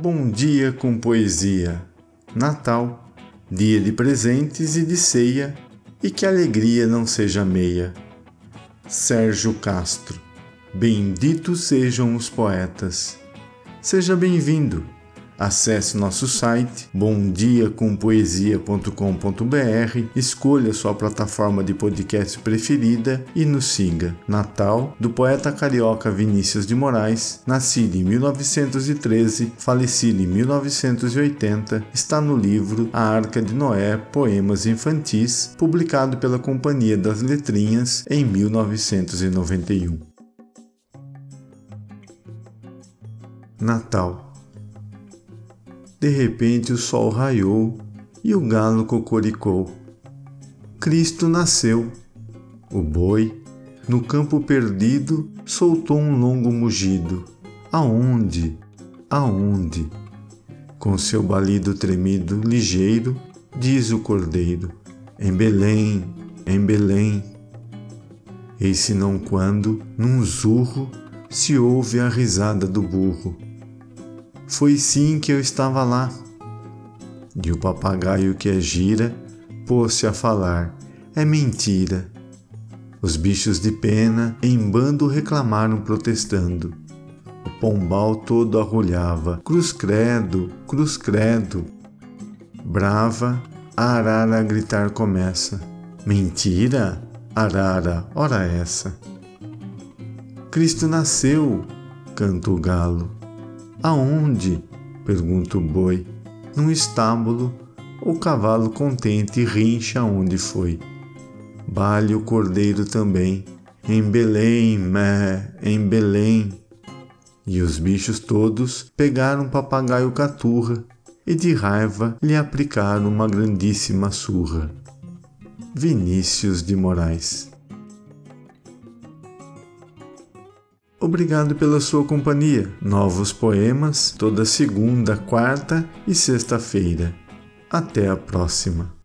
Bom dia com poesia. Natal, dia de presentes e de ceia, e que a alegria não seja meia. Sérgio Castro. Benditos sejam os poetas. Seja bem-vindo Acesse nosso site bomdiacompoesia.com.br, escolha sua plataforma de podcast preferida e nos siga. Natal, do poeta carioca Vinícius de Moraes, nascido em 1913, falecido em 1980, está no livro A Arca de Noé Poemas Infantis, publicado pela Companhia das Letrinhas em 1991. Natal de repente o sol raiou e o galo cocoricou. Cristo nasceu. O boi, no campo perdido, soltou um longo mugido. Aonde? Aonde? Com seu balido tremido, ligeiro, diz o cordeiro: Em Belém, em Belém. Eis se não quando, num zurro, se ouve a risada do burro foi sim que eu estava lá. E o papagaio que é gira pôs-se a falar: É mentira. Os bichos de pena em bando reclamaram protestando. O pombal todo arrulhava: Cruz credo, cruz credo. Brava, a arara a gritar começa: Mentira? Arara, ora essa. Cristo nasceu, canta o galo. Aonde? pergunta o boi. Num estábulo, o cavalo contente rincha onde foi. Bale o cordeiro também, em Belém, mé, em Belém. E os bichos todos pegaram o papagaio caturra e de raiva lhe aplicaram uma grandíssima surra. Vinícius de Moraes Obrigado pela sua companhia. Novos poemas toda segunda, quarta e sexta-feira. Até a próxima.